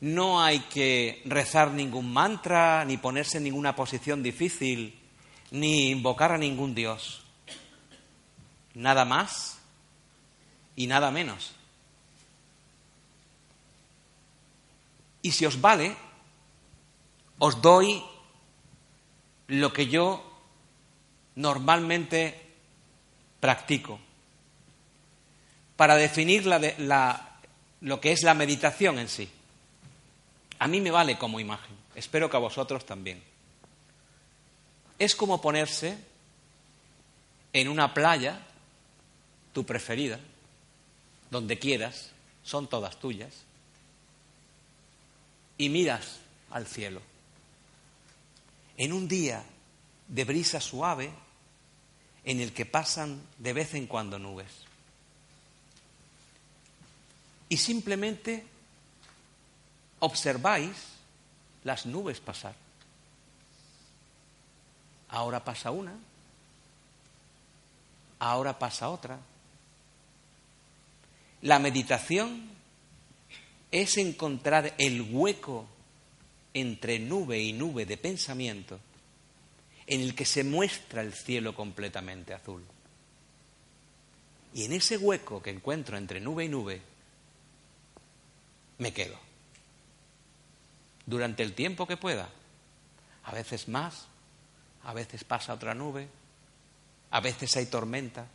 No hay que rezar ningún mantra, ni ponerse en ninguna posición difícil, ni invocar a ningún dios. Nada más y nada menos. Y si os vale, os doy lo que yo normalmente practico para definir lo que es la meditación en sí. A mí me vale como imagen, espero que a vosotros también. Es como ponerse en una playa, tu preferida, donde quieras, son todas tuyas, y miras al cielo. En un día de brisa suave en el que pasan de vez en cuando nubes. Y simplemente observáis las nubes pasar. Ahora pasa una, ahora pasa otra. La meditación es encontrar el hueco entre nube y nube de pensamiento en el que se muestra el cielo completamente azul. Y en ese hueco que encuentro entre nube y nube, me quedo. Durante el tiempo que pueda. A veces más, a veces pasa otra nube, a veces hay tormenta,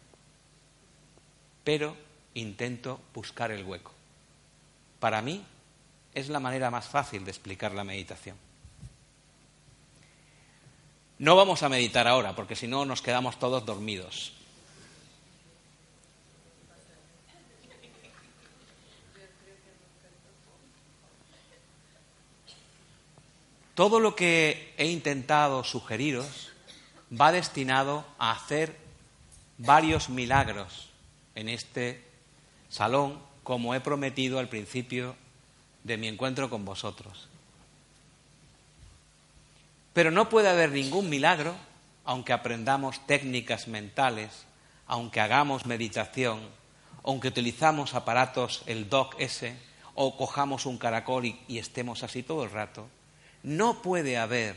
pero intento buscar el hueco. Para mí es la manera más fácil de explicar la meditación. No vamos a meditar ahora, porque si no nos quedamos todos dormidos. Todo lo que he intentado sugeriros va destinado a hacer varios milagros en este salón como he prometido al principio de mi encuentro con vosotros. Pero no puede haber ningún milagro, aunque aprendamos técnicas mentales, aunque hagamos meditación, aunque utilizamos aparatos, el doc S, o cojamos un caracol y, y estemos así todo el rato. No puede haber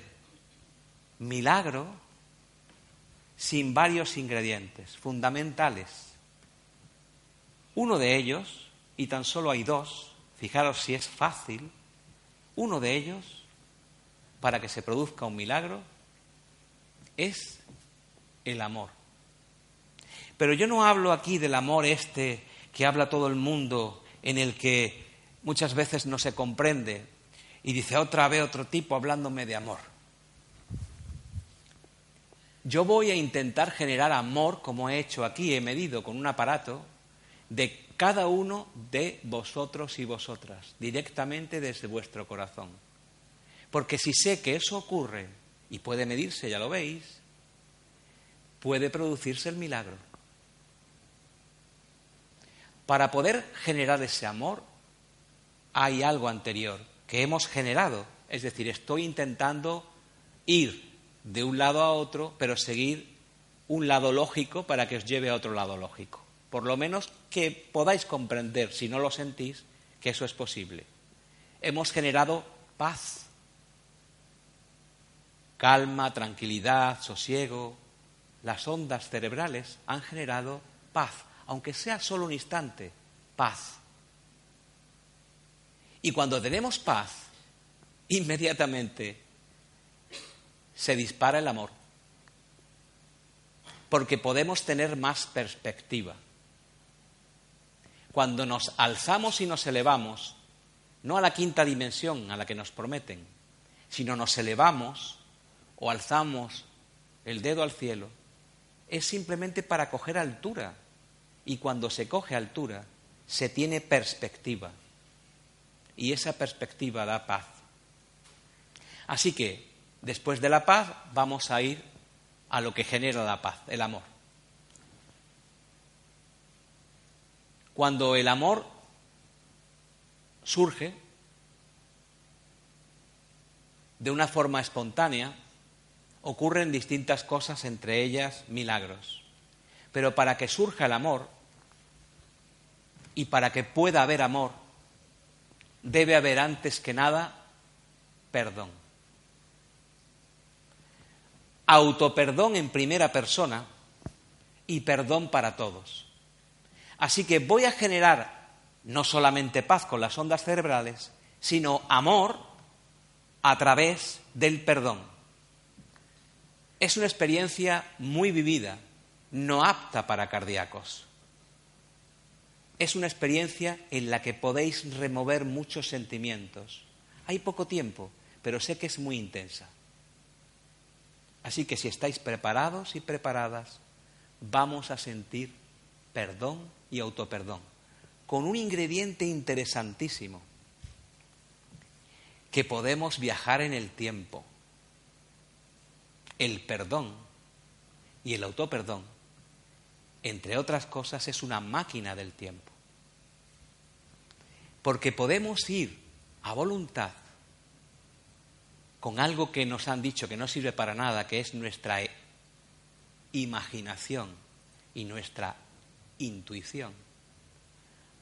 milagro sin varios ingredientes fundamentales. Uno de ellos y tan solo hay dos, fijaros si es fácil, uno de ellos, para que se produzca un milagro, es el amor. Pero yo no hablo aquí del amor este que habla todo el mundo, en el que muchas veces no se comprende y dice otra vez otro tipo hablándome de amor. Yo voy a intentar generar amor, como he hecho aquí, he medido con un aparato, de cada uno de vosotros y vosotras, directamente desde vuestro corazón. Porque si sé que eso ocurre, y puede medirse, ya lo veis, puede producirse el milagro. Para poder generar ese amor, hay algo anterior que hemos generado. Es decir, estoy intentando ir de un lado a otro, pero seguir un lado lógico para que os lleve a otro lado lógico por lo menos que podáis comprender, si no lo sentís, que eso es posible. Hemos generado paz, calma, tranquilidad, sosiego. Las ondas cerebrales han generado paz, aunque sea solo un instante, paz. Y cuando tenemos paz, inmediatamente se dispara el amor, porque podemos tener más perspectiva cuando nos alzamos y nos elevamos, no a la quinta dimensión a la que nos prometen, sino nos elevamos o alzamos el dedo al cielo, es simplemente para coger altura. Y cuando se coge altura, se tiene perspectiva. Y esa perspectiva da paz. Así que, después de la paz, vamos a ir a lo que genera la paz, el amor. Cuando el amor surge de una forma espontánea, ocurren distintas cosas, entre ellas milagros. Pero para que surja el amor y para que pueda haber amor, debe haber antes que nada perdón. Autoperdón en primera persona y perdón para todos. Así que voy a generar no solamente paz con las ondas cerebrales, sino amor a través del perdón. Es una experiencia muy vivida, no apta para cardíacos. Es una experiencia en la que podéis remover muchos sentimientos. Hay poco tiempo, pero sé que es muy intensa. Así que si estáis preparados y preparadas, vamos a sentir perdón y autoperdón, con un ingrediente interesantísimo, que podemos viajar en el tiempo. El perdón y el autoperdón, entre otras cosas, es una máquina del tiempo. Porque podemos ir a voluntad con algo que nos han dicho que no sirve para nada, que es nuestra imaginación y nuestra intuición,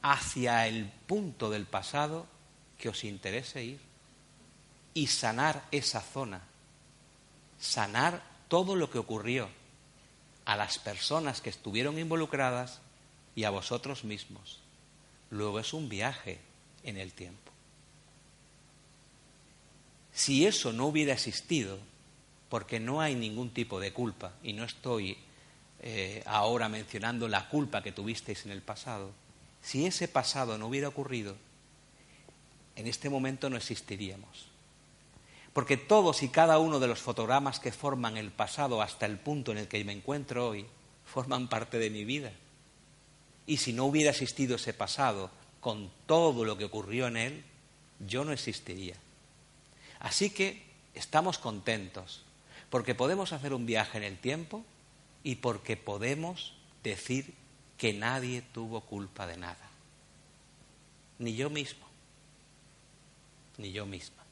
hacia el punto del pasado que os interese ir y sanar esa zona, sanar todo lo que ocurrió a las personas que estuvieron involucradas y a vosotros mismos. Luego es un viaje en el tiempo. Si eso no hubiera existido, porque no hay ningún tipo de culpa, y no estoy eh, ahora mencionando la culpa que tuvisteis en el pasado, si ese pasado no hubiera ocurrido, en este momento no existiríamos. Porque todos y cada uno de los fotogramas que forman el pasado hasta el punto en el que me encuentro hoy forman parte de mi vida. Y si no hubiera existido ese pasado con todo lo que ocurrió en él, yo no existiría. Así que estamos contentos porque podemos hacer un viaje en el tiempo y porque podemos decir que nadie tuvo culpa de nada. Ni yo mismo, ni yo misma.